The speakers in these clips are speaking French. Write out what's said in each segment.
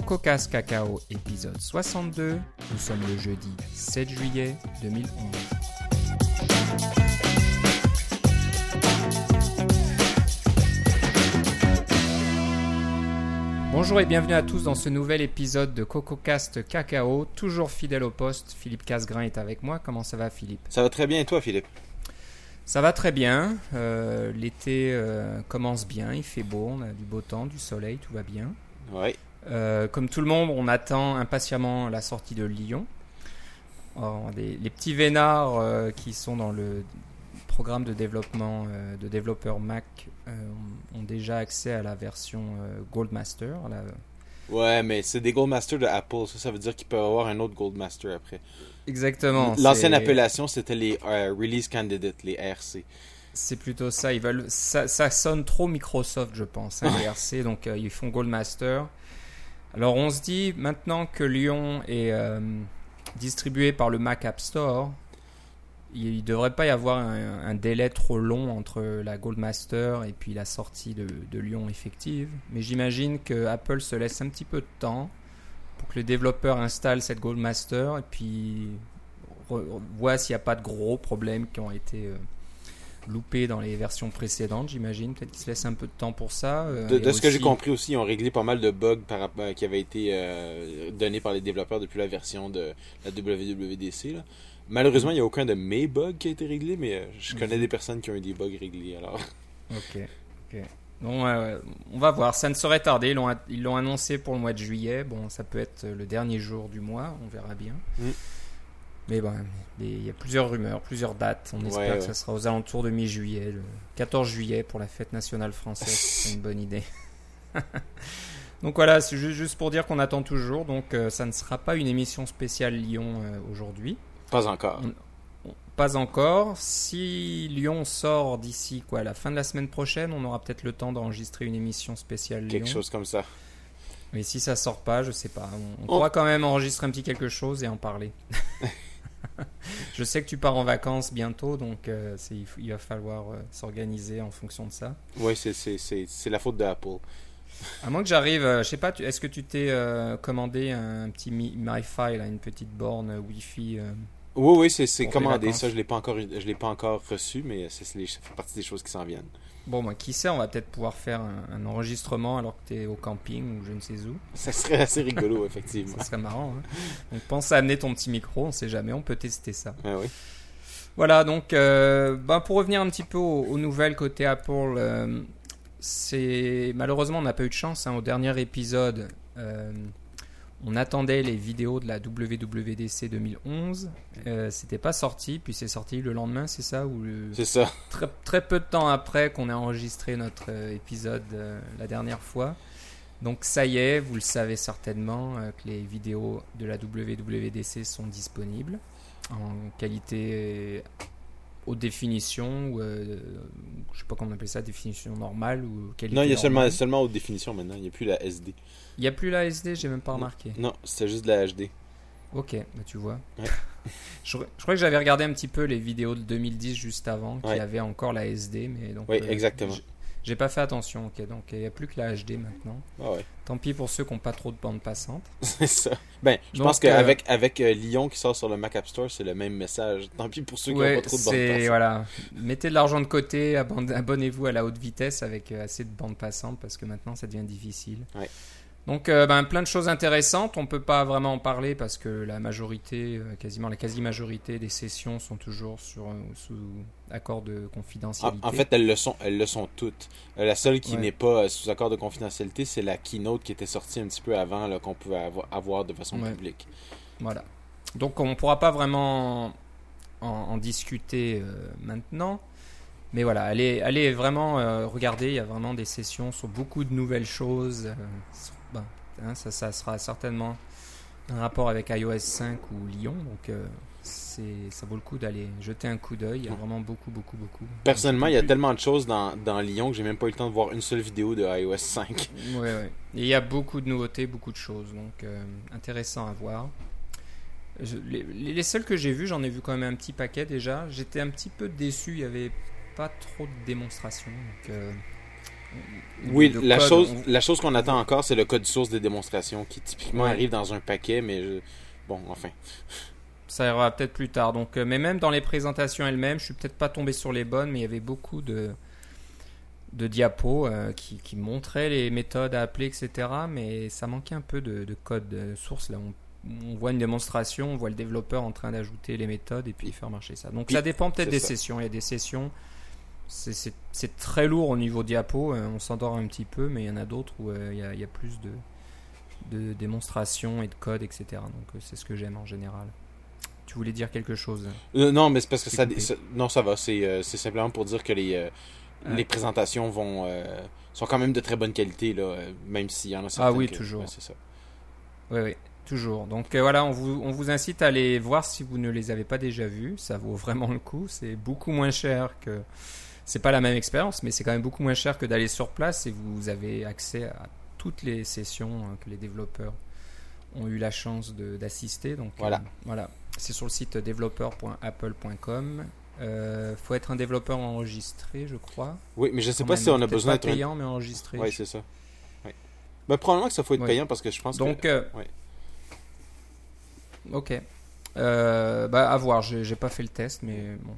CocoCast Cacao, épisode 62. Nous sommes le jeudi 7 juillet 2011. Bonjour et bienvenue à tous dans ce nouvel épisode de CocoCast Cacao. Toujours fidèle au poste, Philippe Casgrain est avec moi. Comment ça va Philippe? Ça va très bien et toi Philippe? Ça va très bien. Euh, L'été euh, commence bien, il fait beau, on a du beau temps, du soleil, tout va bien. Oui. Euh, comme tout le monde, on attend impatiemment la sortie de Lyon. Des- les petits vénards euh, qui sont dans le programme de développement euh, de développeurs Mac ont déjà accès à la version Goldmaster. la- Ouais, mais c'est des Goldmasters de Apple. Ça, ça veut dire qu'ils peuvent avoir un autre Goldmaster après. Exactement. L'ancienne appellation, c'était les Release Candidates, les RC. C'est plutôt ça. Ils veulent, ça, ça sonne trop Microsoft, je pense, hein, les RC. Donc ils font Goldmaster. Alors on se dit maintenant que Lyon est euh, distribué par le Mac App Store, il ne devrait pas y avoir un, délai trop long entre la Goldmaster et puis la sortie de, Lyon effective. Mais j'imagine que Apple se laisse un petit peu de temps pour que le développeur installe cette Goldmaster et puis voit s'il n'y a pas de gros problèmes qui ont été euh, loupés dans les versions précédentes, j'imagine. Peut-être qu'ils se laissent un peu de temps pour ça. euh, De, ce que j'ai compris aussi, ils ont réglé pas mal de bugs par, euh, qui avaient été euh, donnés par les développeurs depuis la version de la WWDC. là. Malheureusement, il n'y a aucun de mes bugs qui a été réglé, mais euh, je connais Mhm. des personnes qui ont eu des bugs réglés. Alors, Ok, ok. Bon, on va voir. Ça ne saurait tarder. Ils l'ont, ils l'ont annoncé pour le mois de juillet. Bon, ça peut être le dernier jour du mois. On verra bien. Mm. Mais bon, il y a plusieurs rumeurs, plusieurs dates. On Ouais, espère que ça sera aux alentours de mi-juillet, le 14 juillet pour la fête nationale française. c'est une bonne idée. donc voilà, c'est ju- juste pour dire qu'on attend toujours. Donc euh, ça ne sera pas une émission spéciale Lyon euh, aujourd'hui. pas encore. On- Pas encore. Si Lyon sort d'ici quoi, la fin de la semaine prochaine, on aura peut-être le temps d'enregistrer une émission spéciale Lyon. Quelque chose comme ça. Mais si ça sort pas, je sais pas. On, on On- pourra quand même enregistrer un petit quelque chose et en parler. je sais que tu pars en vacances bientôt, donc euh, il, faut- il va falloir euh, s'organiser en fonction de ça. Oui, c'est- la faute d'Apple. À moins que j'arrive, euh, je sais pas, est-ce que tu t'es commandé un petit Mi- MiFi, une petite borne Wi-Fi Oui, oui, c'est commandé. Ça, je l'ai pas encore, je l'ai pas encore reçu, mais c'est c'est les- ça fait partie des choses qui s'en viennent. Bon, moi, qui sait, on va peut-être pouvoir faire un, un enregistrement alors que tu es au camping ou je ne sais où. Ça serait assez rigolo, effectivement. Ça serait marrant. hein. Donc pense à amener ton petit micro, on sait jamais, on peut tester ça. Ah oui. Voilà, donc euh, ben, pour revenir un petit peu aux, aux nouvelles côté Apple, euh, c'est malheureusement on n'a pas eu de chance. hein. au dernier épisode, euh, on attendait les vidéos de la WWDC 2011. Euh, C'était pas sorti, puis c'est sorti le lendemain, c'est ça ou le- C'est ça. très, très peu de temps après qu'on a enregistré notre euh, épisode euh, la dernière fois. Donc ça y est, vous le savez certainement euh, que les vidéos de la WWDC sont disponibles en qualité haute définition ou euh, je sais pas comment on appelle ça, définition normale ou qualité Non, il y a seulement, normale. seulement haute définition maintenant. Il n'y a plus la SD. Il y a plus la SD, j'ai même pas remarqué. Non, c'était juste de la HD. Ok, bah tu vois. Ouais. je, je crois que j'avais regardé un petit peu les vidéos de 2010 juste avant, qui Ouais. avaient encore la SD, mais donc. Oui, euh, exactement. J'ai pas fait attention, ok, donc il n'y a plus que la HD maintenant. Ah ouais, Tant pis pour ceux qui n'ont pas trop de bande passante. c'est ça. Ben, je Donc, pense qu'avec euh, avec, euh, Lyon qui sort sur le Mac App Store, c'est le même message. Tant pis pour ceux qui n'ont pas trop de bande passante. voilà. Mettez de l'argent de côté, abonne- abonnez-vous à la haute vitesse avec euh, assez de bande passante parce que maintenant ça devient difficile. Ouais. Donc euh, ben, plein de choses intéressantes. On peut pas vraiment en parler parce que la majorité, euh, quasiment la quasi-majorité des sessions sont toujours sur euh, sous accord de En, confidentialité. en fait, elles le sont, elles le sont toutes. La seule qui Ouais. n'est pas sous accord de confidentialité, c'est la keynote qui était sortie un petit peu avant, qu'on pouvait avoir, de façon Ouais. publique. Voilà. Donc on ne pourra pas vraiment en, en discuter euh, maintenant. Mais voilà, allez, allez vraiment euh, regarder, il y a vraiment des sessions sur beaucoup de nouvelles choses. euh, sur- hein, ça, ça sera certainement un rapport avec iOS 5 ou Lyon. Donc euh, ça vaut le coup d'aller jeter un coup d'œil. Il y a vraiment beaucoup, beaucoup, beaucoup. Personnellement, il y a tellement de choses dans, dans Lyon que j'ai même pas eu le temps de voir une seule vidéo de iOS 5. Ouais, ouais. Et il y a beaucoup de nouveautés, beaucoup de choses, donc euh, intéressant à voir. Je- les- les seuls que j'ai vus, j'en ai vu quand même un petit paquet déjà. J'étais un petit peu déçu, il y avait pas trop de démonstrations. Donc, euh, Oui, la code, chose, on- la chose qu'on attend encore, c'est le code source des démonstrations qui typiquement Ouais. arrive dans un paquet, mais je- bon, enfin. Ça ira peut-être plus tard. Donc, euh, mais même dans les présentations elles-mêmes, je suis peut-être pas tombé sur les bonnes, mais il y avait beaucoup de, de diapos euh, qui, qui montraient les méthodes à appeler, etc. Mais ça manquait un peu de, de code euh, source. Là, on, on voit une démonstration, on voit le développeur en train d'ajouter les méthodes et puis faire marcher ça. Donc, ça dépend peut-être des ça. sessions. Il y a des sessions, c'est- très lourd au niveau diapo. euh, on s'endort un petit peu, mais il y en a d'autres où euh, il y, a, il y a plus de, de démonstrations et de code, etc. Donc, euh, c'est ce que j'aime en général. Tu voulais dire quelque chose? Euh, non, mais c'est parce que ça, Non, ça va. C'est euh, simplement pour dire que les, euh, les présentations vont sont quand même de très bonne qualité, là, même s'il y en a certaines. Ah oui, que- toujours. ouais, c'est ça. Oui, oui, toujours. Donc voilà, on vous, on vous incite à aller voir si vous ne les avez pas déjà vus. Ça vaut vraiment le coup. C'est beaucoup moins cher que. C'est pas la même expérience, mais c'est quand même beaucoup moins cher que d'aller sur place et vous avez accès à toutes les sessions euh, que les développeurs ont eu la chance d'assister. Donc Voilà. euh, voilà. C'est sur le site developer.apple.com. Euh, faut être un développeur enregistré, je crois. Oui, mais je sais Quand pas même. si on a besoin d'être. un- payant, mais enregistré. Ouais, c'est ça. Ben, probablement que ça faut être Ouais. payant parce que je pense Donc, que. euh, ouais. ok. Euh, bah, à voir. J'ai pas fait le test, mais bon.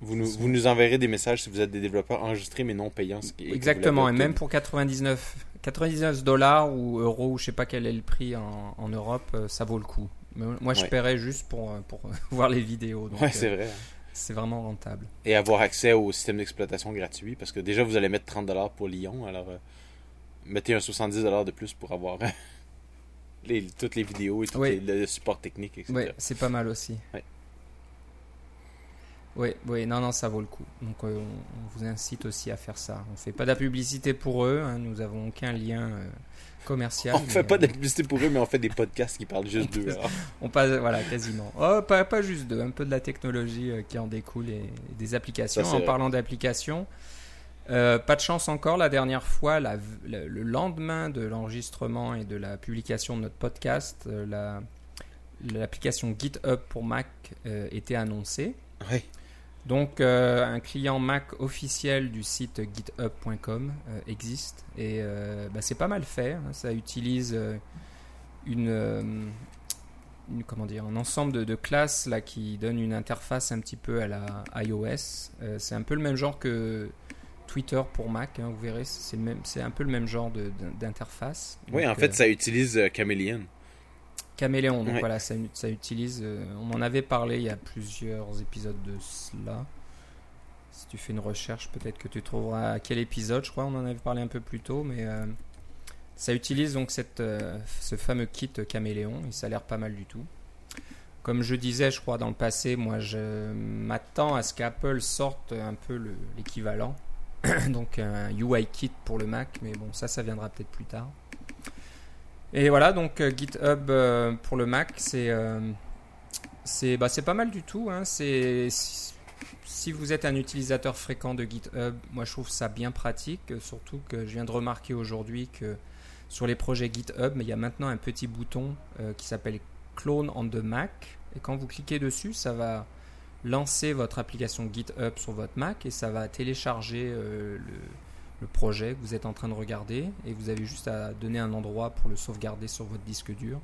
Vous nous, vous nous enverrez des messages si vous êtes des développeurs enregistrés mais non payants. ce qui- Exactement, et même pour 99, 99 dollars ou euros, ou je sais pas quel est le prix en, en Europe, euh, ça vaut le coup. Mais Moi, je Ouais. paierais juste pour, euh, pour voir les vidéos. donc, Ouais, euh, c'est vrai. c'est vraiment rentable. Et avoir accès au système d'exploitation gratuit parce que déjà vous allez mettre 30$ pour Lyon, alors euh, mettez un 70$ de plus pour avoir les, toutes les vidéos et tout les- le support technique, etc. Oui, c'est pas mal aussi. Ouais. Oui, oui, non, non, ça vaut le coup. Donc, euh, on, on vous incite aussi à faire ça. On fait pas de la publicité pour eux, hein, nous avons aucun lien euh, commercial. On mais, fait pas de euh, la publicité pour eux, mais on fait des podcasts qui parlent juste d'eux. On passe, voilà, quasiment. Oh, pas, pas juste de, un peu de la technologie euh, qui en découle et, et des applications. Ça, en vrai. parlant d'applications, euh, pas de chance encore. La dernière fois, la- le, le lendemain de l'enregistrement et de la publication de notre podcast, euh, la- l'application GitHub pour Mac euh, était annoncée. Ouais. Donc, euh, un client Mac officiel du site github.com euh, existe et euh, bah, c'est pas mal fait. hein. Ça utilise une, une- comment dire, un ensemble de, de classes là qui donne une interface un petit peu à la iOS. C'est un peu le même genre que Twitter pour Mac. hein, vous verrez, c'est un peu le même genre d'interface. Oui, en fait, ça utilise Chameleon. Caméléon, donc Ouais. voilà, ça, ça utilise. euh, on en avait parlé il y a plusieurs épisodes de cela. Si tu fais une recherche, peut-être que tu trouveras quel épisode. Je crois on en avait parlé un peu plus tôt, mais euh, ça utilise donc cette, euh, ce fameux kit Caméléon et ça a l'air pas mal du tout. Comme je disais, je crois dans le passé, moi je m'attends à ce qu'Apple sorte un peu le- l'équivalent, donc un UI kit pour le Mac, mais bon, ça, ça viendra peut-être plus tard. Et voilà, donc euh, GitHub euh, pour le Mac, c'est euh, bah, pas mal du tout. hein. Si, vous êtes un utilisateur fréquent de GitHub, moi je trouve ça bien pratique, surtout que je viens de remarquer aujourd'hui que sur les projets GitHub, il y a maintenant un petit bouton qui s'appelle Clone on the Mac, et quand vous cliquez dessus, ça va lancer votre application GitHub sur votre Mac et ça va télécharger le, le projet que vous êtes en train de regarder et vous avez juste à donner un endroit pour le sauvegarder sur votre disque dur.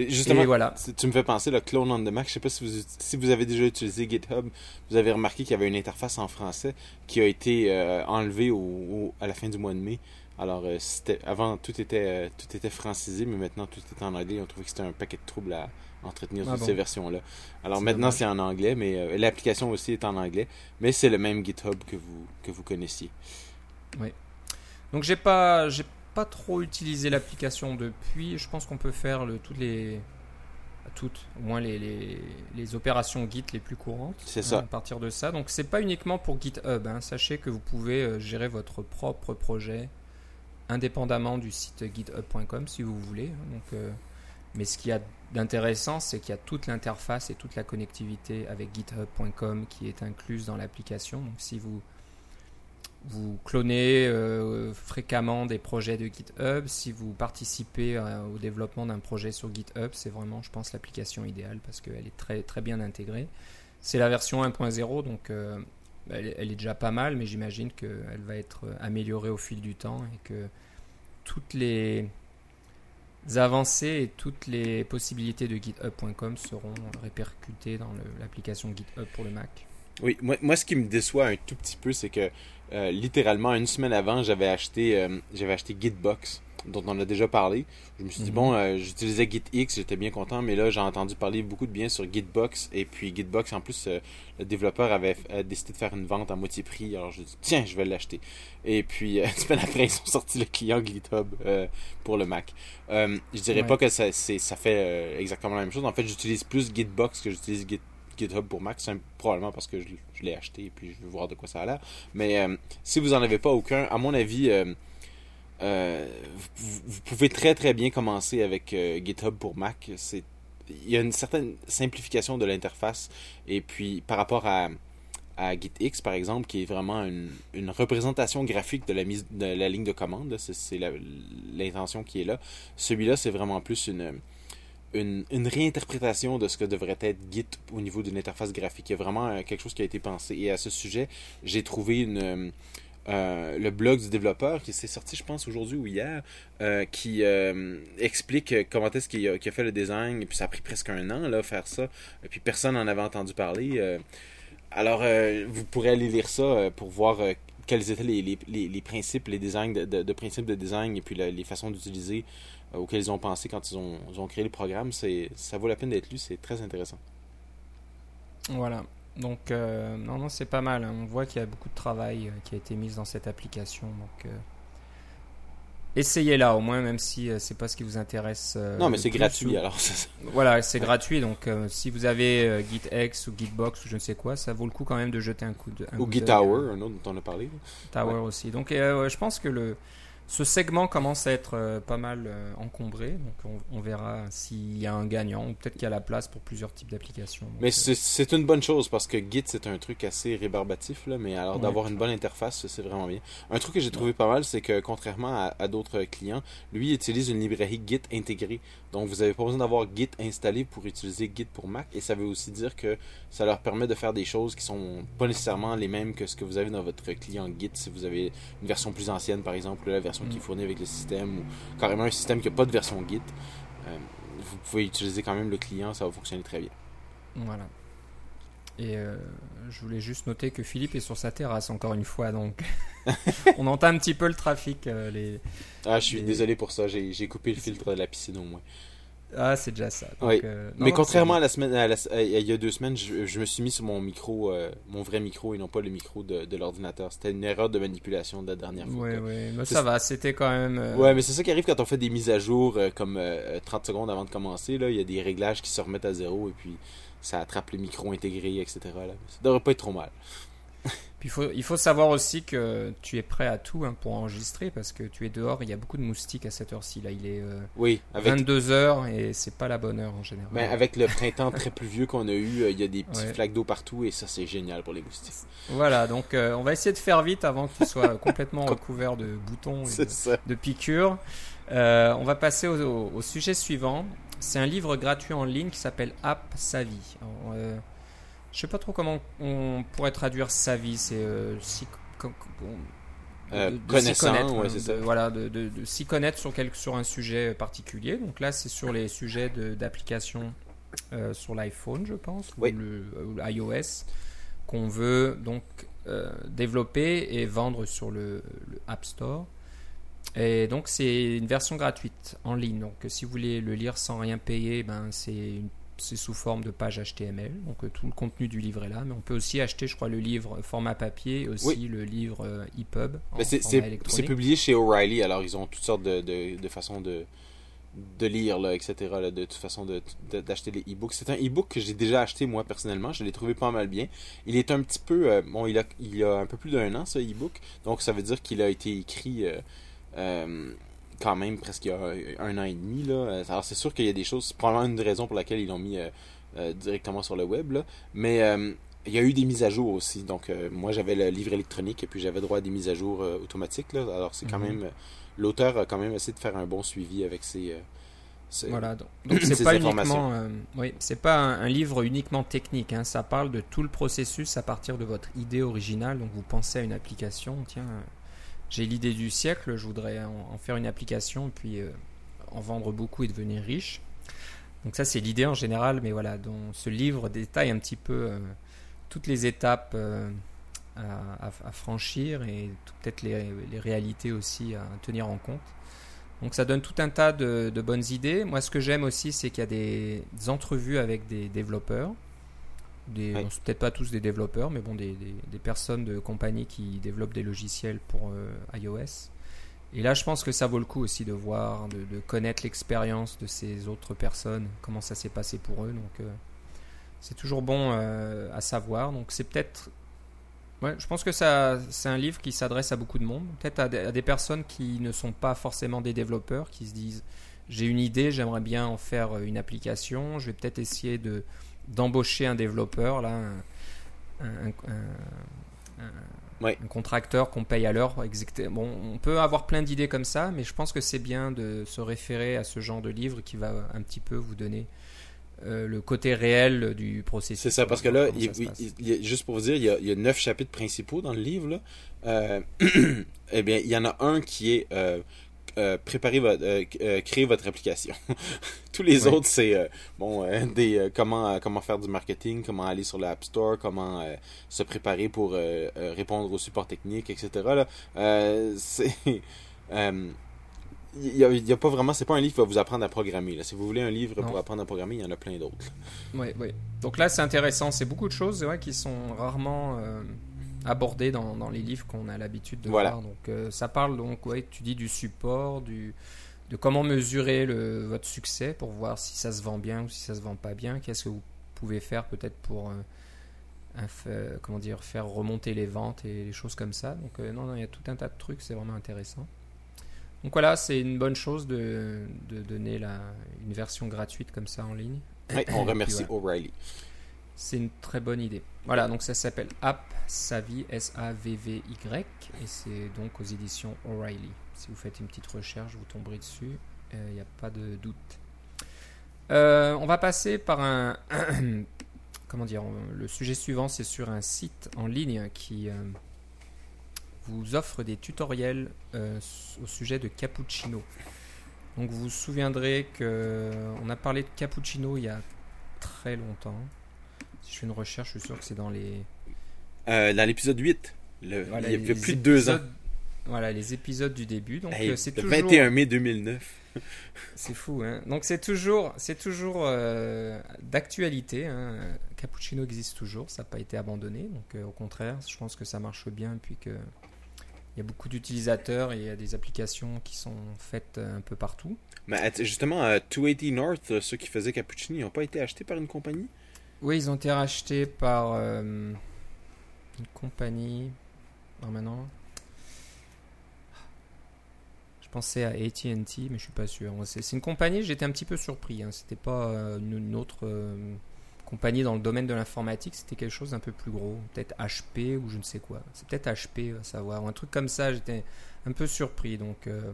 Et justement, et voilà. tu me fais penser, le clone on the Mac, je sais pas si vous, si vous avez déjà utilisé GitHub, vous avez remarqué qu'il y avait une interface en français qui a été euh, enlevée au, au- à la fin du mois de mai. Alors, euh, avant, tout était, euh, tout était francisé, mais maintenant, tout est en anglais. On trouvait que c'était un paquet de troubles à entretenir Ah toutes bon. ces versions-là. Alors, maintenant, c'est en anglais, mais l'application aussi est en anglais. Mais c'est le même GitHub que vous, que vous connaissiez. Donc j'ai pas j'ai pas trop utilisé l'application depuis. Je pense qu'on peut faire le, toutes les toutes au moins les, les, les opérations Git les plus courantes. C'est hein, ça. À partir de ça. Donc c'est pas uniquement pour GitHub. hein. Sachez que vous pouvez euh, gérer votre propre projet indépendamment du site github.com si vous voulez. hein. Donc euh, mais ce qu'il y a d'intéressant, c'est qu'il y a toute l'interface et toute la connectivité avec github.com qui est incluse dans l'application. Donc si vous vous clonez euh, fréquemment des projets de GitHub, si vous participez euh, au développement d'un projet sur GitHub, c'est vraiment, je pense, l'application idéale parce qu'elle est très, très bien intégrée. C'est la version 1.0, donc euh, elle, elle est déjà pas mal, mais j'imagine qu'elle va être améliorée au fil du temps et que toutes les avancées et toutes les possibilités de GitHub.com seront répercutées dans l'application GitHub pour le Mac. Oui, moi, moi, ce qui me déçoit un tout petit peu, c'est que euh, littéralement une semaine avant, j'avais acheté, euh, j'avais acheté Gitbox, dont on a déjà parlé. Je me suis dit, Mhm. bon, euh, j'utilisais GitX, j'étais bien content, mais là, j'ai entendu parler beaucoup de bien sur Gitbox. Et puis Gitbox, en plus, euh, le développeur avait décidé de faire une vente à moitié prix. Alors, je dit, tiens, je vais l'acheter. Et puis, euh, une semaine après, ils ont sorti le client GitHub pour le Mac. Je dirais Ouais. pas que ça, ça fait exactement la même chose. En fait, j'utilise plus Gitbox que j'utilise Git GitHub pour Mac, c'est probablement parce que je, l'ai acheté et puis je veux voir de quoi ça a l'air. Mais euh, si vous en avez pas aucun, à mon avis, euh, euh, vous, pouvez très très bien commencer avec GitHub pour Mac. Il y a une certaine simplification de l'interface et puis par rapport à GitX par exemple qui est vraiment une, représentation graphique de la mise de la ligne de commande c'est l'intention qui est là celui-là c'est vraiment plus une une, réinterprétation de ce que devrait être Git au niveau d'une interface graphique. Il y a vraiment euh, quelque chose qui a été pensé. Et à ce sujet, j'ai trouvé euh, euh, le blog du développeur qui s'est sorti, je pense, aujourd'hui ou hier, qui explique comment est-ce qu'il a, fait le design. Et puis ça a pris presque un an, là, faire ça. Et puis personne n'en avait entendu parler. alors, vous pourrez aller lire ça pour voir quels étaient les, principes, les designs de, principes de design et puis les façons d'utiliser euh, auxquels ils ont pensé quand ils ont, ils ont créé le programme. C'est, ça vaut la peine d'être lu, c'est très intéressant. Voilà. Donc, euh, non, non, c'est pas mal. hein. On voit qu'il y a beaucoup de travail euh, qui a été mis dans cette application. Donc, euh, essayez-la au moins, même si euh, c'est pas ce qui vous intéresse. non, mais c'est gratuit, ou- alors. c'est- Voilà, c'est Ouais. gratuit. Donc, si vous avez GitX ou Gitbox ou je ne sais quoi, ça vaut le coup quand même de jeter un coup de. un Ou GitTower, euh, un autre dont on a parlé. Tower aussi. Donc, je pense que le, ce segment commence à être euh, pas mal euh, encombré. Donc, on, on verra s'il y a un gagnant ou peut-être qu'il y a la place pour plusieurs types d'applications. Donc, Mais euh, c'est, c'est une bonne chose parce que Git, c'est un truc assez rébarbatif, là, mais alors Ouais. d'avoir une bonne interface, c'est vraiment bien. Un truc que j'ai trouvé pas mal, c'est que contrairement à, à d'autres clients, lui il utilise une librairie Git intégrée. Donc vous n'avez pas besoin d'avoir Git installé pour utiliser Git pour Mac. Et ça veut aussi dire que ça leur permet de faire des choses qui sont pas nécessairement les mêmes que ce que vous avez dans votre client Git. Si vous avez une version plus ancienne, par exemple, la version qui est Mm. fournie avec le système, ou carrément un système qui n'a pas de version Git, euh, vous pouvez utiliser quand même le client, ça va fonctionner très bien. Voilà. Et euh, je voulais juste noter que Philippe est sur sa terrasse encore une fois, donc on entend un petit peu le trafic. euh, les... Ah, je suis désolé pour ça, j'ai coupé le filtre de la piscine au moins. Ah, c'est déjà ça. Donc, Oui. euh, non, Mais contrairement à la semaine, à la- à- il y a deux semaines, je, je me suis mis sur mon micro, euh, mon vrai micro et non pas le micro de, de l'ordinateur. C'était une erreur de manipulation de la dernière fois. Quoi. ouais, mais ça va, c'était quand même. euh, Ouais, mais c'est ça qui arrive quand on fait des mises à jour euh, comme euh, 30 secondes avant de commencer. Là, il y a des réglages qui se remettent à zéro et puis ça attrape le micro intégré, etc. Là. Ça devrait pas être trop mal. Puis il faut, il faut savoir aussi que tu es prêt à tout hein, pour enregistrer parce que tu es dehors. Il y a beaucoup de moustiques à cette heure-ci. Là, il est Oui, avec, 22 heures et c'est pas la bonne heure en général. ben, avec le printemps très pluvieux qu'on a eu, euh, il y a des petits Ouais. flaques d'eau partout et ça c'est génial pour les moustiques. Voilà, donc euh, on va essayer de faire vite avant qu'il soit complètement recouvert de boutons et de, piqûres. Euh, on va passer au, au- au sujet suivant. C'est un livre gratuit en ligne qui s'appelle App Savvy. Alors, euh, je sais pas trop comment on pourrait traduire Savvy. C'est euh, co- Euh, de- de s'y connaître, ouais, hein, de- ça. Voilà, de, s'y connaître sur, quel- sur un sujet particulier. Donc là, c'est sur les sujets d'application euh, sur l'iPhone, je pense, Oui. ou, le, ou l'iOS, qu'on veut donc euh, développer et vendre sur le, le App Store. Et donc c'est une version gratuite en ligne. Donc si vous voulez le lire sans rien payer, ben c'est une- c'est sous forme de page HTML. Donc euh, tout le contenu du livre est là. Mais on peut aussi acheter, je crois, le livre format papier et aussi Oui. le livre euh, EPUB. Mais c'est- publié chez O'Reilly, alors ils ont toutes sortes de, de, de façons de, de lire, là, etc. là, de toute façon de- de- d'acheter les e-books. C'est un e-book que j'ai déjà acheté moi personnellement, je l'ai trouvé pas mal bien. Il est un petit peu, euh, bon, il a, il a un peu plus d'un an ce e-book, donc ça veut dire qu'il a été écrit euh, euh, quand même presque il y a un an et demi. Là. Alors c'est sûr qu'il y a des choses, c'est probablement une des raisons pour laquelle ils l'ont mis euh, euh, directement sur le web, là. mais euh, il y a eu des mises à jour aussi. Donc, moi, j'avais le livre électronique et puis j'avais droit à des mises à jour automatiques. Là. Alors, c'est quand Mhm. même. L'auteur a quand même essayé de faire un bon suivi avec ses, Voilà, donc c'est Ces pas uniquement, euh, oui, c'est pas un, un livre uniquement technique. hein, ça parle de tout le processus à partir de votre idée originale. Donc vous pensez à une application, tiens, j'ai l'idée du siècle, je voudrais en, faire une application, puis euh, en vendre beaucoup et devenir riche. Donc ça c'est l'idée en général, mais voilà, dont ce livre détaille un petit peu euh, toutes les étapes euh, à, franchir et peut-être les, réalités aussi à tenir en compte. Donc ça donne tout un tas de, bonnes idées. Moi, ce que j'aime aussi, c'est qu'il y a des entrevues avec des développeurs. Des, Ouais. bon, peut-être pas tous des développeurs, mais bon, des, des- des personnes de compagnie qui développent des logiciels pour euh, iOS. Et là, je pense que ça vaut le coup aussi de voir, de, de connaître l'expérience de ces autres personnes, comment ça s'est passé pour eux. Donc, euh, c'est toujours bon euh, à savoir. Donc, c'est peut-être Ouais, je pense que ça, c'est un livre qui s'adresse à beaucoup de monde, peut-être à, des- à des personnes qui ne sont pas forcément des développeurs, qui se disent j'ai une idée, j'aimerais bien en faire une application, je vais peut-être essayer de d'embaucher un développeur là, un, un- un- un- Ouais. un contracteur qu'on paye à l'heure. Bon, on peut avoir plein d'idées comme ça, mais je pense que c'est bien de se référer à ce genre de livre qui va un petit peu vous donner euh, le côté réel du processus. C'est ça, parce que là, il- il- il- juste pour vous dire, il y, a, il y a neuf chapitres principaux dans le livre. Là. Euh, eh bien, il y en a un qui est euh, euh, préparer votre, euh, euh, créer votre application. Tous les autres, c'est bon, des comment comment faire du marketing, comment aller sur l'App Store, comment se préparer pour répondre au support technique, etc. Là. C'est il y a, il y a pas vraiment, c'est pas un livre qui va vous apprendre à programmer. Là. Si vous voulez un livre Non. pour apprendre à programmer, il y en a plein d'autres. là. Ouais, ouais. Donc là, c'est intéressant. C'est beaucoup de choses ouais, qui sont rarement euh, abordées dans, dans les livres qu'on a l'habitude de Voilà. voir. Donc euh, ça parle donc, ouais, tu dis du support, du, de comment mesurer le, votre succès pour voir si ça se vend bien ou si ça se vend pas bien. Qu'est-ce que vous pouvez faire peut-être pour euh, un fa- comment dire, faire remonter les ventes et les choses comme ça. Donc euh, non, non, il y a tout un tas de trucs. C'est vraiment intéressant. Donc voilà, c'est une bonne chose de, de donner la, une version gratuite comme ça en ligne. Ouais, on remercie voilà. O'Reilly. C'est une très bonne idée. Voilà, donc ça s'appelle App Savvy, S-A-V-V-Y, et c'est donc aux éditions O'Reilly. Si vous faites une petite recherche, vous tomberez dessus, il n'y a pas de doute. Euh, on va passer par un. Comment dire Le sujet suivant, c'est sur un site en ligne qui euh, vous offre des tutoriels euh, au sujet de cappuccino. Donc vous vous souviendrez que on a parlé de cappuccino il y a très longtemps. Si je fais une recherche, je suis sûr que c'est dans les. Euh, dans l'épisode 8, le, voilà, il y a plus de deux ans. Voilà, les épisodes du début. Donc Hey, euh, c'est toujours. 21 mai 2009. C'est fou, hein. Donc c'est toujours, c'est toujours euh, d'actualité. hein. Cappuccino existe toujours, ça n'a pas été abandonné. Donc euh, au contraire, je pense que ça marche bien, puis que il y a beaucoup d'utilisateurs et il y a des applications qui sont faites un peu partout. Mais justement, à 280 North, ceux qui faisaient Cappuccini, ils n'ont pas été achetés par une compagnie? Oui, ils ont été rachetés par euh, une compagnie. Non, maintenant. Je pensais à AT&T, mais je suis pas sûr. C'est une compagnie. J'étais un petit peu surpris. Hein. C'était pas euh, une, une autre euh, compagnie dans le domaine de l'informatique. C'était quelque chose d'un peu plus gros. Peut-être HP ou je ne sais quoi. C'est peut-être HP, à savoir. Un truc comme ça. J'étais un peu surpris. Donc, euh,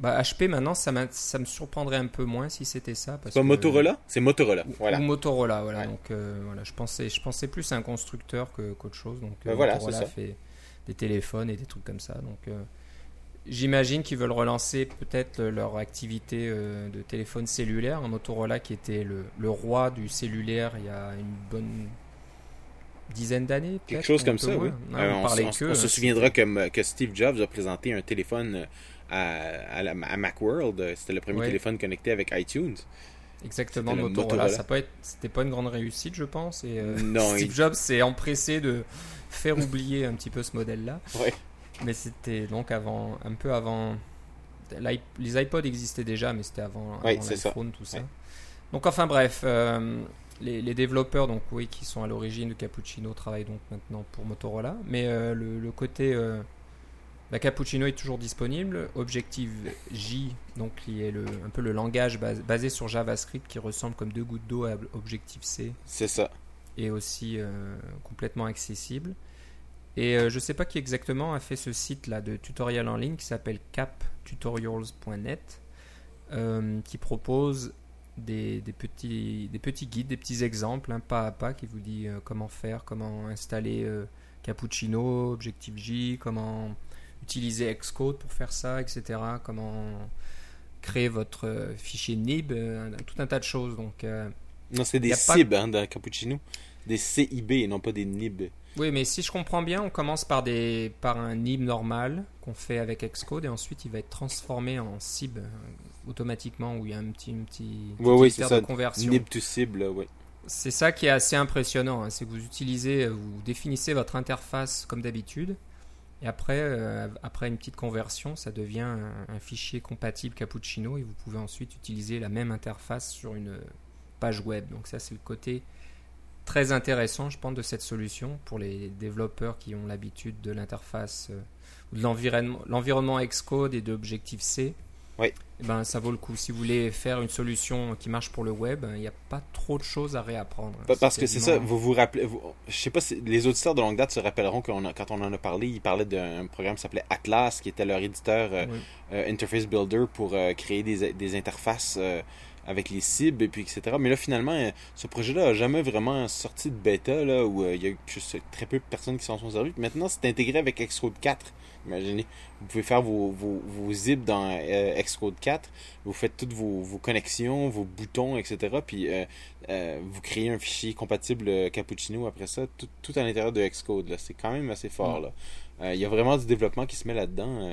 bah, HP maintenant, ça, ça me surprendrait un peu moins si c'était ça. Parce C'est pas que- Motorola? C'est Motorola. ou- Voilà. Ou Motorola, voilà. Ouais. Donc euh, voilà, je pensais, je pensais plus à un constructeur que qu'autre chose. Donc Ben euh, voilà, Motorola ça. fait des téléphones et des trucs comme ça. Donc euh, j'imagine qu'ils veulent relancer peut-être leur activité euh, de téléphone cellulaire. Un Motorola qui était le, le roi du cellulaire il y a une bonne dizaine d'années. Quelque chose comme ça, oui. moins. Non, on, on, parlait on- que, on se souviendra que, que Steve Jobs a présenté un téléphone à, à, la- à Macworld. Euh, C'était le premier Ouais. téléphone connecté avec iTunes. Exactement, Motorola. Motorola. Ça être, c'était pas une grande réussite, je pense. Et euh, Non, Steve il- Jobs s'est empressé de faire oublier un petit peu ce modèle-là. Ouais. Mais c'était donc avant, un peu avant. Les iPods existaient déjà, mais c'était avant, Ouais, avant ça. l'iPhone, tout ça. Ouais. Donc enfin bref, euh, les, les développeurs donc oui qui sont à l'origine de Cappuccino travaillent donc maintenant pour Motorola, mais euh, le, le côté la Cappuccino est toujours disponible. Objective J, donc qui est le, un peu le langage bas- basé sur JavaScript qui ressemble comme deux gouttes d'eau à Objective C C'est ça. est aussi euh, complètement accessible. Et euh, je sais pas qui exactement a fait ce site là de tutoriel en ligne qui s'appelle captutorials.net. euh, qui propose des, des petits, des petits guides, des petits exemples, un pas à pas, qui vous dit comment faire, comment installer Cappuccino, Objective-J, comment utiliser Xcode pour faire ça, etc. Comment créer votre euh, fichier NIB, euh, tout un tas de choses. Donc, euh, Non, c'est des a pas- CIB hein, dans Cappuccino. Des CIB et non pas des NIB. oui, mais si je comprends bien, on commence par, des, par un NIB normal qu'on fait avec Xcode et ensuite il va être transformé en CIB automatiquement où il y a un petit, un petit, Oui, oui, c'est ça. de conversion. NIB to cible, là, ouais. C'est ça qui est assez impressionnant, hein, c'est que vous utilisez, vous définissez votre interface comme d'habitude, et après, euh, après une petite conversion, ça devient un, fichier compatible Cappuccino, et vous pouvez ensuite utiliser la même interface sur une page web. Donc ça, c'est le côté très intéressant, je pense, de cette solution pour les développeurs qui ont l'habitude de l'interface, euh, ou de l'environnement Xcode et d'Objective-C. Oui. Eh ben, ça vaut le coup. Si vous voulez faire une solution qui marche pour le web, il n'y a pas trop de choses à réapprendre. Pa- Parce que c'est ça, vous vous rappelez, vous- je sais pas si les auditeurs de longue date se rappelleront qu'on a- quand on en a parlé, ils parlaient d'un programme qui s'appelait Atlas, qui était leur éditeur euh, Oui. euh, Interface Builder pour euh, créer des, des interfaces avec les cibles, et puis etc. Mais là, finalement, euh, ce projet-là a jamais vraiment sorti de bêta, là, où euh, il y a juste très peu de personnes qui s'en sont servies. Maintenant, c'est intégré avec Xcode 4. Imaginez, vous pouvez faire vos, vos, vos zips dans euh, Xcode 4, vous faites toutes vos, vos connexions, vos boutons, etc. Puis euh, euh, vous créez un fichier compatible Cappuccino après ça, tout, tout à l'intérieur de Xcode. là. C'est quand même assez fort. là. Il y a vraiment du développement qui se met là-dedans.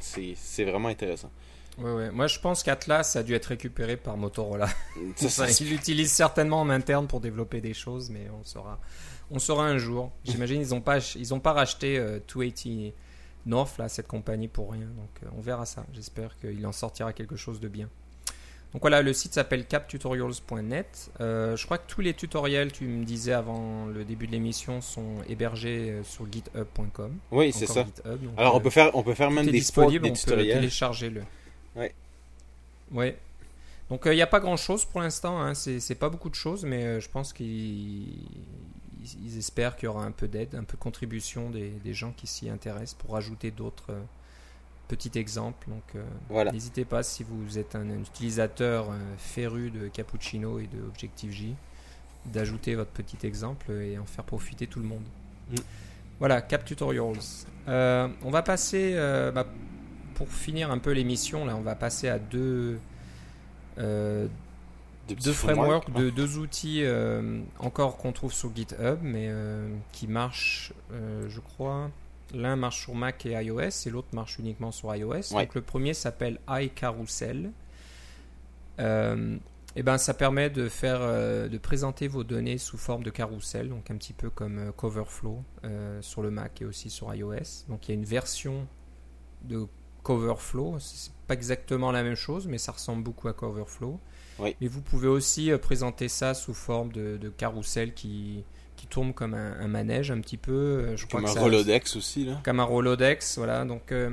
c'est c'est vraiment intéressant. Ouais, ouais. Moi, je pense qu'Atlas a dû être récupéré par Motorola. Ça, Ils l'utilisent certainement en interne pour développer des choses, mais on saura, on saura un jour. J'imagine ils n'ont pas, ils ont pas racheté euh, 280 North, là, cette compagnie pour rien. Donc, euh, on verra ça. J'espère qu'il en sortira quelque chose de bien. Donc voilà, le site s'appelle captutorials.net. Euh, je crois que tous les tutoriels, tu me disais avant le début de l'émission, sont hébergés euh, sur github.com. oui, c'est ça. GitHub, Alors, on peut faire, on peut faire même des des on peut tutoriels. télécharger le. Ouais. Ouais. Donc il n'y a pas grand chose pour l'instant, hein. c'est pas beaucoup de choses, mais euh, je pense qu'ils ils- ils espèrent qu'il y aura un peu d'aide, un peu de contribution des, des gens qui s'y intéressent pour rajouter d'autres euh, petits exemples. Donc euh, Voilà. n'hésitez pas si vous êtes un, utilisateur euh, féru de Cappuccino et de Objective-J d'ajouter votre petit exemple et en faire profiter tout le monde. Mm. Voilà, Cap Tutorials. Euh, on va passer, euh, bah, pour finir un peu l'émission, là, on va passer à deux, euh, deux frameworks, frameworks. deux, deux outils euh, encore qu'on trouve sur GitHub, mais euh, qui marchent, je crois. L'un marche sur Mac et iOS et l'autre marche uniquement sur iOS. Ouais. Donc le premier s'appelle iCarousel. Et ben ça permet de faire, de présenter vos données sous forme de carrousel, donc un petit peu comme Coverflow sur le Mac et aussi sur iOS. Donc il y a une version de Coverflow, c'est pas exactement la même chose, mais ça ressemble beaucoup à Coverflow. Oui. Mais vous pouvez aussi euh, présenter ça sous forme de, de carrousel qui, qui tourne comme un, un manège un petit peu. euh, crois Comme que un ça- Rolodex aussi, là. comme un Rolodex, voilà. Donc, euh,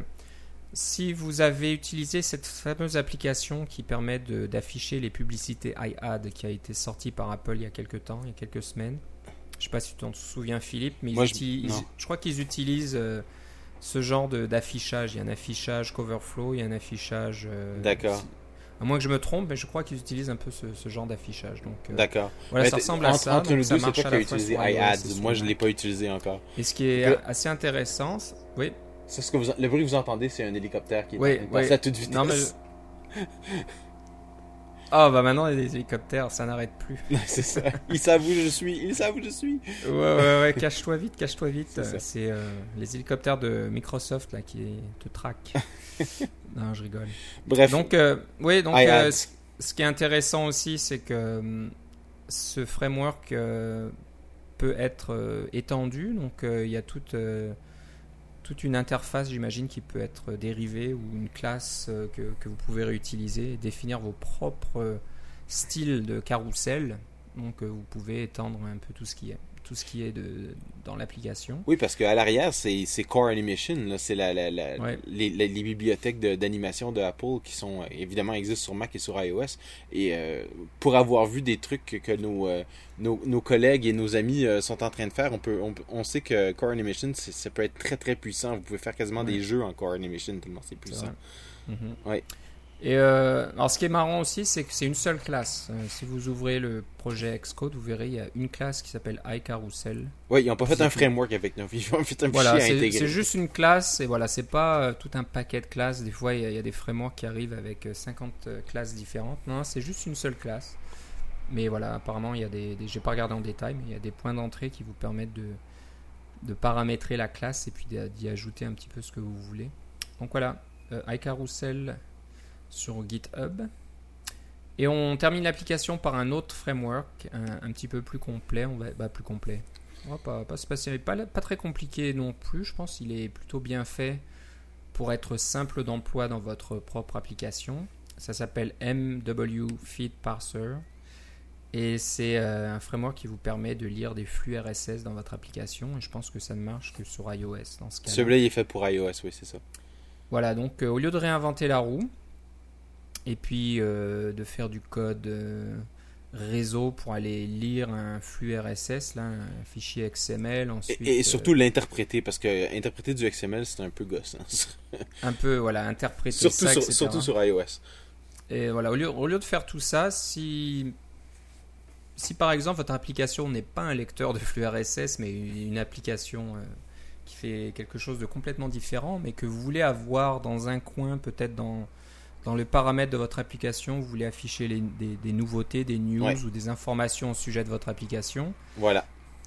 si vous avez utilisé cette fameuse application qui permet d'afficher les publicités iAd qui a été sortie par Apple il y a quelques temps, il y a quelques semaines. Je sais pas si tu t'en souviens, Philippe, mais ils je- utilisent- non. je crois qu'ils utilisent euh, ce genre d'affichage. Il y a un affichage Coverflow, il y a un affichage. euh, D'accord. À moins que je me trompe, mais je crois qu'ils utilisent un peu ce, ce genre d'affichage. Donc, euh, D'accord. voilà, Mais ça ressemble à ça. Entre ça deux, c'est toi qui as utilisé iAds. Moi, je Mac. l'ai pas utilisé encore. Et ce qui est Le- assez intéressant, oui. C'est ce que vous, le bruit que vous entendez, c'est un hélicoptère qui est Oui, en train de passer oui. à toute vitesse. Non, mais Ah bah maintenant il y a des hélicoptères, ça n'arrête plus. c'est ça. Ils savent où je suis. Ils savent où je suis. Ouais ouais ouais, cache-toi vite, cache-toi vite. C'est. Euh, les hélicoptères de Microsoft là qui te traquent. non, je rigole. Bref. Donc euh, oui, donc euh, ce ce qui est intéressant aussi, c'est que ce framework peut être étendu. Donc il y a toute toute une interface, j'imagine, qui peut être dérivée ou une classe euh, que, vous pouvez réutiliser définir vos propres euh, styles de carrousel. Donc euh, vous pouvez étendre un peu tout ce qui est tout ce qui est de, dans l'application. Oui, parce qu'à l'arrière, c'est c'est Core Animation. là. C'est la, la, la- Ouais. les, les- les bibliothèques de- d'animation de, Apple qui sont euh, évidemment existent sur Mac et sur iOS. Et euh, pour avoir vu des trucs que, nos, euh, nos, nos collègues et nos amis euh, sont en train de faire, on, peut, on, on sait que Core Animation, c'est- ça peut être très très puissant. Vous pouvez faire quasiment Ouais. des jeux en Core Animation tellement c'est C'est puissant. vrai. Mhm. Ouais. Et euh, alors, ce qui est marrant aussi, c'est que c'est une seule classe. Euh, si vous ouvrez le projet Xcode, vous verrez il y a une classe qui s'appelle iCarousel. Oui, ils n'ont pas fait un framework avec nous. Ils ont fait un Voilà, fichier c'est juste une classe et voilà, c'est pas euh, tout un paquet de classes. Des fois, il y, a- il y a des frameworks qui arrivent avec euh, 50 euh, classes différentes. Non, c'est juste une seule classe. Mais voilà, apparemment, il y a des, des- j'ai pas regardé en détail, mais il y a des points d'entrée qui vous permettent de, de paramétrer la classe et puis d'y ajouter un petit peu ce que vous voulez. Donc voilà, iCarousel sur GitHub. Et on termine l'application par un autre framework, un, un petit peu plus complet. On va, bah, plus complet. On va pas, pas se passer, pas, pas très compliqué non plus. Je pense qu'il est plutôt bien fait pour être simple d'emploi dans votre propre application. Ça s'appelle MW Feed Parser. Et c'est euh, un framework qui vous permet de lire des flux RSS dans votre application. Et je pense que ça ne marche que sur iOS dans ce cas-là. Celui-là, il est fait pour iOS, oui, c'est ça. Voilà, donc euh, au lieu de réinventer la roue et puis euh, de faire du code euh, réseau pour aller lire un flux RSS, là, un fichier XML, Et, ensuite et euh, surtout l'interpréter, parce que interpréter du XML, c'est un peu gosse. hein. un peu voilà interpréter surtout, ça, sur, etc. surtout sur iOS. Et voilà, au lieu, au lieu de faire tout ça, si si par exemple votre application n'est pas un lecteur de flux RSS, mais une, une application euh, qui fait quelque chose de complètement différent, mais que vous voulez avoir dans un coin, peut-être dans dans le paramètre de votre application, vous voulez afficher les- des, des nouveautés, des news Ouais. ou des informations au sujet de votre application. Voilà.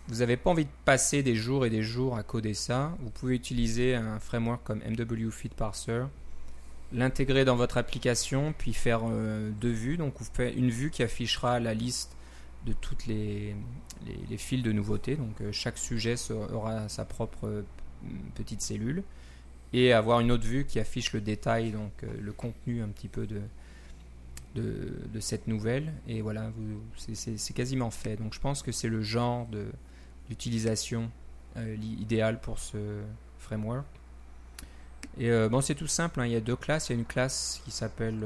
Vous n'avez pas envie de passer des jours et des jours à coder ça. Vous pouvez utiliser un framework comme MW Feed Parser, l'intégrer dans votre application, puis faire euh, deux vues. Donc vous faites une vue qui affichera la liste de toutes les, les, les fils de nouveautés. Donc euh, chaque sujet aura sa propre euh, petite cellule. Et avoir une autre vue qui affiche le détail, donc euh, le contenu un petit peu de, de, cette nouvelle. Et voilà, c'est- quasiment fait. Donc je pense que c'est le genre d'utilisation euh, idéal pour ce framework. Et euh, bon, c'est tout simple. hein. Il y a deux classes. Il y a une classe qui s'appelle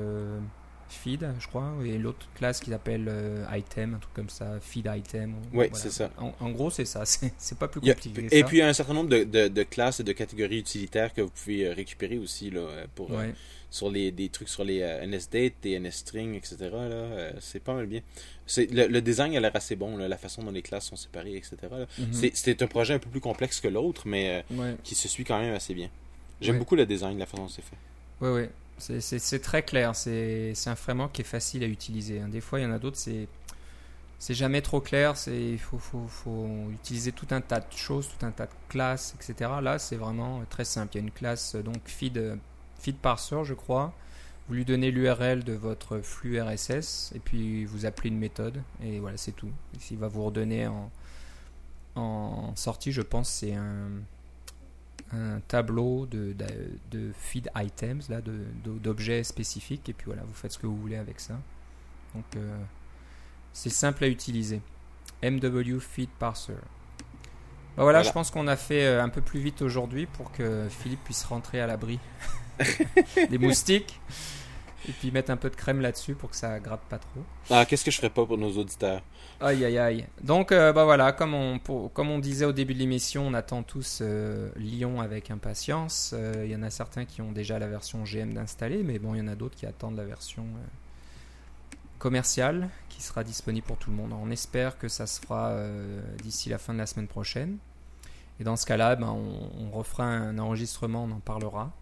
feed, je crois, et l'autre classe qui s'appelle euh, item, un truc comme ça, feed item. ou- Ouais, voilà. c'est ça. En, en gros, c'est ça. C'est pas plus a- compliqué. que et ça. puis, il y a un certain nombre de, de- de classes et de catégories utilitaires que vous pouvez euh, récupérer aussi là, euh, pour, euh, sur les, des trucs sur les euh, NSDate, des NSString, etc. Là, c'est pas mal bien. Le, le design a l'air assez bon, là, la façon dont les classes sont séparées, etc. Mhm. C'est, un projet un peu plus complexe que l'autre, mais Ouais. qui se suit quand même assez bien. J'aime Ouais. beaucoup le design, la façon dont c'est fait. Ouais, ouais. C'est- très clair. C'est un framework qui est facile à utiliser. hein. Des fois, il y en a d'autres, c'est jamais trop clair. Il faut, utiliser tout un tas de choses, tout un tas de classes, etc. Là, c'est vraiment très simple. Il y a une classe euh, donc feed euh, feed parser, je crois. Vous lui donnez l'URL de votre flux RSS et puis vous appelez une méthode et voilà, c'est tout. Il va vous redonner en sortie, je pense, c'est un un tableau de, de, de feed items, là, d'objets spécifiques, et puis voilà, vous faites ce que vous voulez avec ça. Donc, euh, c'est simple à utiliser. MW Feed Parser. Bah voilà, Voilà. je pense qu'on a fait euh, un peu plus vite aujourd'hui pour que Philippe puisse rentrer à l'abri des moustiques, et puis mettre un peu de crème là-dessus pour que ça gratte pas trop. Ah, qu'est-ce que je ferais pas pour nos auditeurs? Aïe aïe aïe. Donc euh, bah voilà, comme on, pour- comme on disait au début de l'émission, on attend tous euh, Lyon avec impatience. Euh, Il y en a certains qui ont déjà la version GM d'installer, mais bon, il y en a d'autres qui attendent la version commerciale qui sera disponible pour tout le monde. On espère que ça se fera d'ici la fin de la semaine prochaine. Et dans ce cas-là, ben, on, on refera un enregistrement, on en parlera.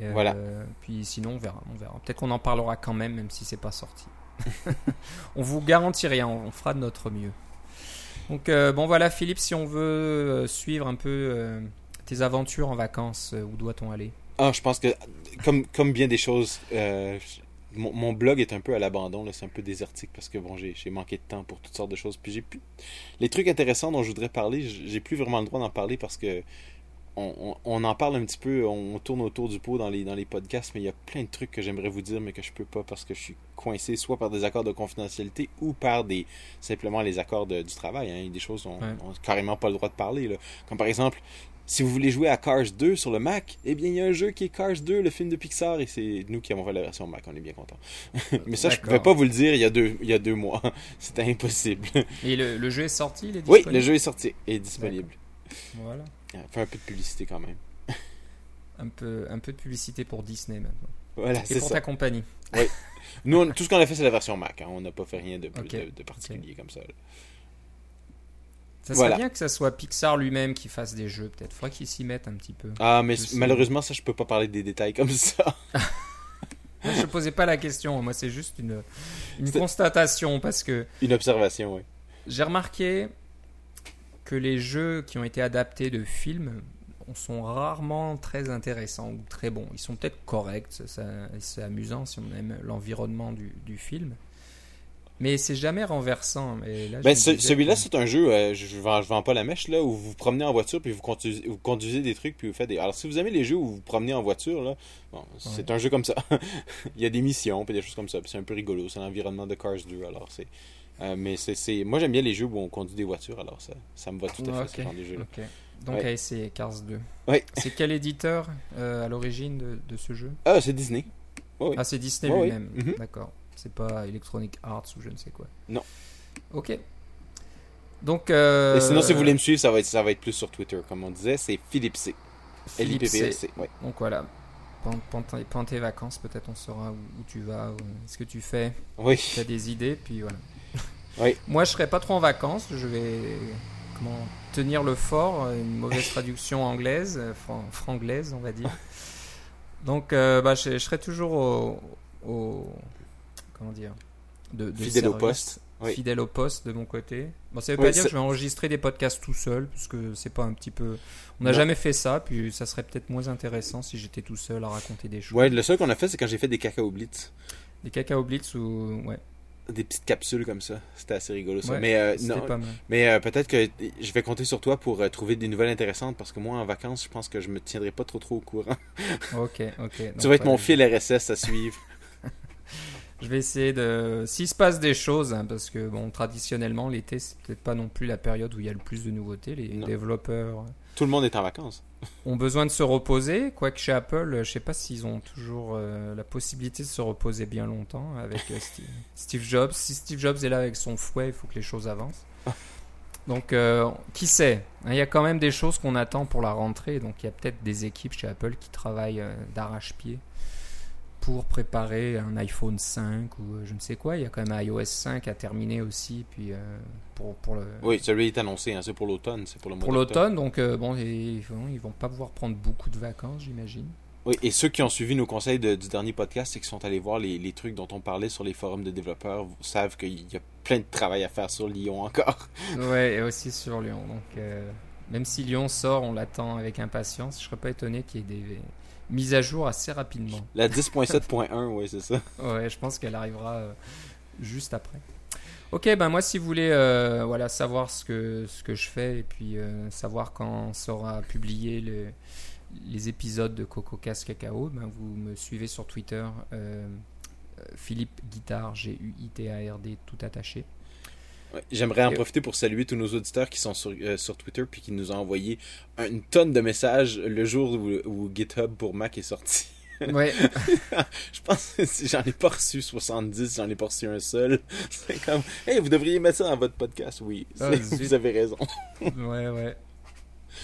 Euh, Voilà. Puis sinon, on verra. On verra. Peut-être qu'on en parlera quand même, même si c'est pas sorti. on vous garantit rien, on fera de notre mieux. Donc euh, bon voilà Philippe, si on veut euh, suivre un peu tes aventures en vacances, où doit-on aller? Ah, je pense que, comme, comme bien des choses, mon, mon blog est un peu à l'abandon, c'est un peu désertique parce que bon, j'ai manqué de temps pour toutes sortes de choses. Puis j'ai plus. Les trucs intéressants dont je voudrais parler, j'ai plus vraiment le droit d'en parler parce que on, on- on en parle un petit peu, on tourne autour du pot dans les, dans les podcasts, mais il y a plein de trucs que j'aimerais vous dire, mais que je peux pas parce que je suis coincé soit par des accords de confidentialité ou par des simplement les accords de- du travail. Hein. Il y a des choses on n'a carrément pas le droit de parler. Là. Comme par exemple, si vous voulez jouer à Cars 2 sur le Mac, eh bien, il y a un jeu qui est Cars 2, le film de Pixar, et c'est nous qui avons fait la version Mac, on est bien content. Mais ça, je D'accord. pouvais pas vous le dire il y a deux, il y a deux mois. C'était impossible. Et le, le jeu est sorti, il est oui, le jeu est sorti et est disponible. Voilà. Fait un peu de publicité quand même. Un peu, un peu de publicité pour Disney maintenant. Voilà, c'est pour ça. ta compagnie. Nous, on- tout ce qu'on a fait, c'est la version Mac. hein. On n'a pas fait rien de, particulier comme ça. là. Ça serait Voilà. bien que ça soit Pixar lui-même qui fasse des jeux, peut-être. Faudrait qu'ils s'y mettent un petit peu. Ah, mais malheureusement, ça, je peux pas parler des détails comme ça. Moi, je posais pas la question. Moi, c'est juste une, une constatation parce que Une observation, oui. j'ai remarqué que les jeux qui ont été adaptés de films sont rarement très intéressants ou très bons. Ils sont peut-être corrects, c'est amusant si on aime l'environnement du, du film. Mais c'est jamais renversant. Ben, ce- celui-là, c'est un jeu, euh, je, je, vends, pas la mèche, là, où vous vous promenez en voiture, puis vous conduisez, vous conduisez des trucs, puis vous faites des... Alors, si vous aimez les jeux où vous vous promenez en voiture, là, bon, c'est un jeu comme ça. Il y a des missions, puis des choses comme ça, c'est un peu rigolo, c'est l'environnement de Cars 2, alors c'est... euh, mais c'est, c'est- Moi, j'aime bien les jeux où on conduit des voitures, alors ça, ça me va tout à fait, Ouais, ce genre de. Donc Ouais. à essayer Cars 2. Ouais. C'est quel éditeur euh, à l'origine de, de ce jeu? Ah, c'est Disney. Oui. Ah, c'est Disney lui-même. Mhm. D'accord. C'est pas Electronic Arts ou je ne sais quoi. Non. Ok. Donc. euh, Et sinon, si vous voulez me suivre, ça va être, ça va être plus sur Twitter, comme on disait, c'est Philippe C. Philippe C. L-I-P-P-S-C, ouais. Donc voilà. Pendant, tes- pendant tes vacances, peut-être on saura où, où tu vas, où- ce que tu fais. Oui. Tu as des idées, puis voilà. Oui. Moi, je serai pas trop en vacances. Je vais comment tenir le fort. Une mauvaise traduction anglaise, euh, fran- franglaise, on va dire. Donc, euh, bah, je, je serai toujours au, au- comment dire, de, de Fidèle au poste. Oui. Fidèle au poste de mon côté. Bon, ça veut Oui, pas dire que je vais enregistrer des podcasts tout seul, puisque c'est pas un petit peu. On n'a jamais fait ça, puis ça serait peut-être moins intéressant si j'étais tout seul à raconter des choses. Ouais, le seul qu'on a fait, c'est quand j'ai fait des cacao blitz. Des cacao blitz ou ouais, Des petites capsules comme ça. C'était assez rigolo ça. Ouais, mais euh, non, pas mal. mais euh, peut-être que je vais compter sur toi pour euh, trouver des nouvelles intéressantes parce que moi en vacances, je pense que je me tiendrai pas trop trop au courant. Ok, ok. tu Donc, vas être mon fil RSS à suivre. Je vais essayer de. S'il se passe des choses, hein, parce que bon, traditionnellement, l'été, c'est peut-être pas non plus la période où il y a le plus de nouveautés. Les Non. développeurs Tout le monde est en vacances. ont besoin de se reposer. Quoique chez Apple, je sais pas s'ils ont toujours euh, la possibilité de se reposer bien longtemps avec euh, Steve, Steve Jobs. Si Steve Jobs est là avec son fouet, il faut que les choses avancent. Donc, euh, qui sait Hein, Il y a quand même des choses qu'on attend pour la rentrée. Donc, il y a peut-être des équipes chez Apple qui travaillent d'arrache-pied pour préparer un iPhone 5 ou euh, je ne sais quoi. Il y a quand même iOS 5 à terminer aussi. Puis, euh, pour, pour le, Oui, celui est annoncé. Hein, c'est pour l'automne. C'est pour le pour l'automne. Donc, euh, bon, ils vont, ils vont pas pouvoir prendre beaucoup de vacances, j'imagine. Oui, et ceux qui ont suivi nos conseils de- du dernier podcast et qui sont allés voir les, les trucs dont on parlait sur les forums de développeurs vous savent qu'il y a plein de travail à faire sur Lyon encore. Ouais, et aussi sur Lyon. Donc, euh, même si Lyon sort, on l'attend avec impatience. Je serais pas étonné qu'il y ait des mises à jour assez rapidement. La 10.7.1, oui, c'est ça. Ouais, je pense qu'elle arrivera euh, juste après. Ok, ben moi, si vous voulez euh, voilà, savoir ce que, ce que je fais et puis euh, savoir quand sera publié le- les épisodes de Coco Casse Cacao, ben vous me suivez sur Twitter, euh, Philippe Guitard, G-U-I-T-A-R-D, tout attaché. Ouais, J'aimerais en profiter pour saluer tous nos auditeurs qui sont sur, euh, sur Twitter puis qui nous ont envoyé une tonne de messages le jour où, où GitHub pour Mac est sorti. Ouais, Je pense que si j'en ai pas reçu 70, j'en ai pas reçu un seul. C'est comme, hey, vous devriez mettre ça dans votre podcast. Oui, Ah, vous avez raison. ouais, ouais.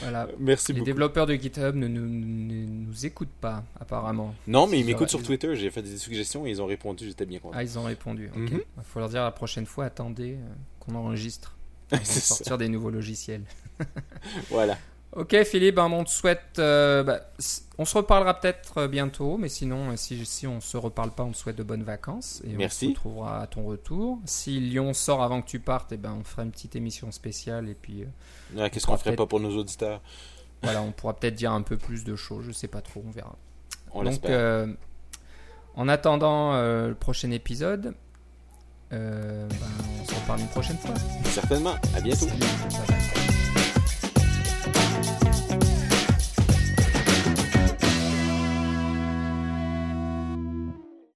Voilà. Merci Les beaucoup. développeurs de GitHub ne nous, ne nous écoutent pas, apparemment. Non, mais ils m'écoutent sur Twitter. J'ai fait des suggestions et ils ont répondu. J'étais bien content. Ah, ils ont répondu. Ok. Mhm. Il faut leur dire la prochaine fois, attendez euh, qu'on enregistre. On ça. sortir des nouveaux logiciels. Voilà. Ok, Philippe, ben, on te souhaite. euh, bah, s- on se reparlera peut-être euh, bientôt, mais sinon, euh, si, si on se reparle pas, on te souhaite de bonnes vacances. Et Merci. on se retrouvera à ton retour. Si Lyon sort avant que tu partes, eh ben, on fera une petite émission spéciale. Et puis, euh, Ouais, Qu'est-ce qu'on ferait pas pour nos auditeurs? Voilà, on pourra peut-être dire un peu plus de choses. Je sais pas trop, on verra. On Donc, l'espère. euh, en attendant le prochain épisode, ben, on se reparle une prochaine fois. Certainement. À bientôt. Salut.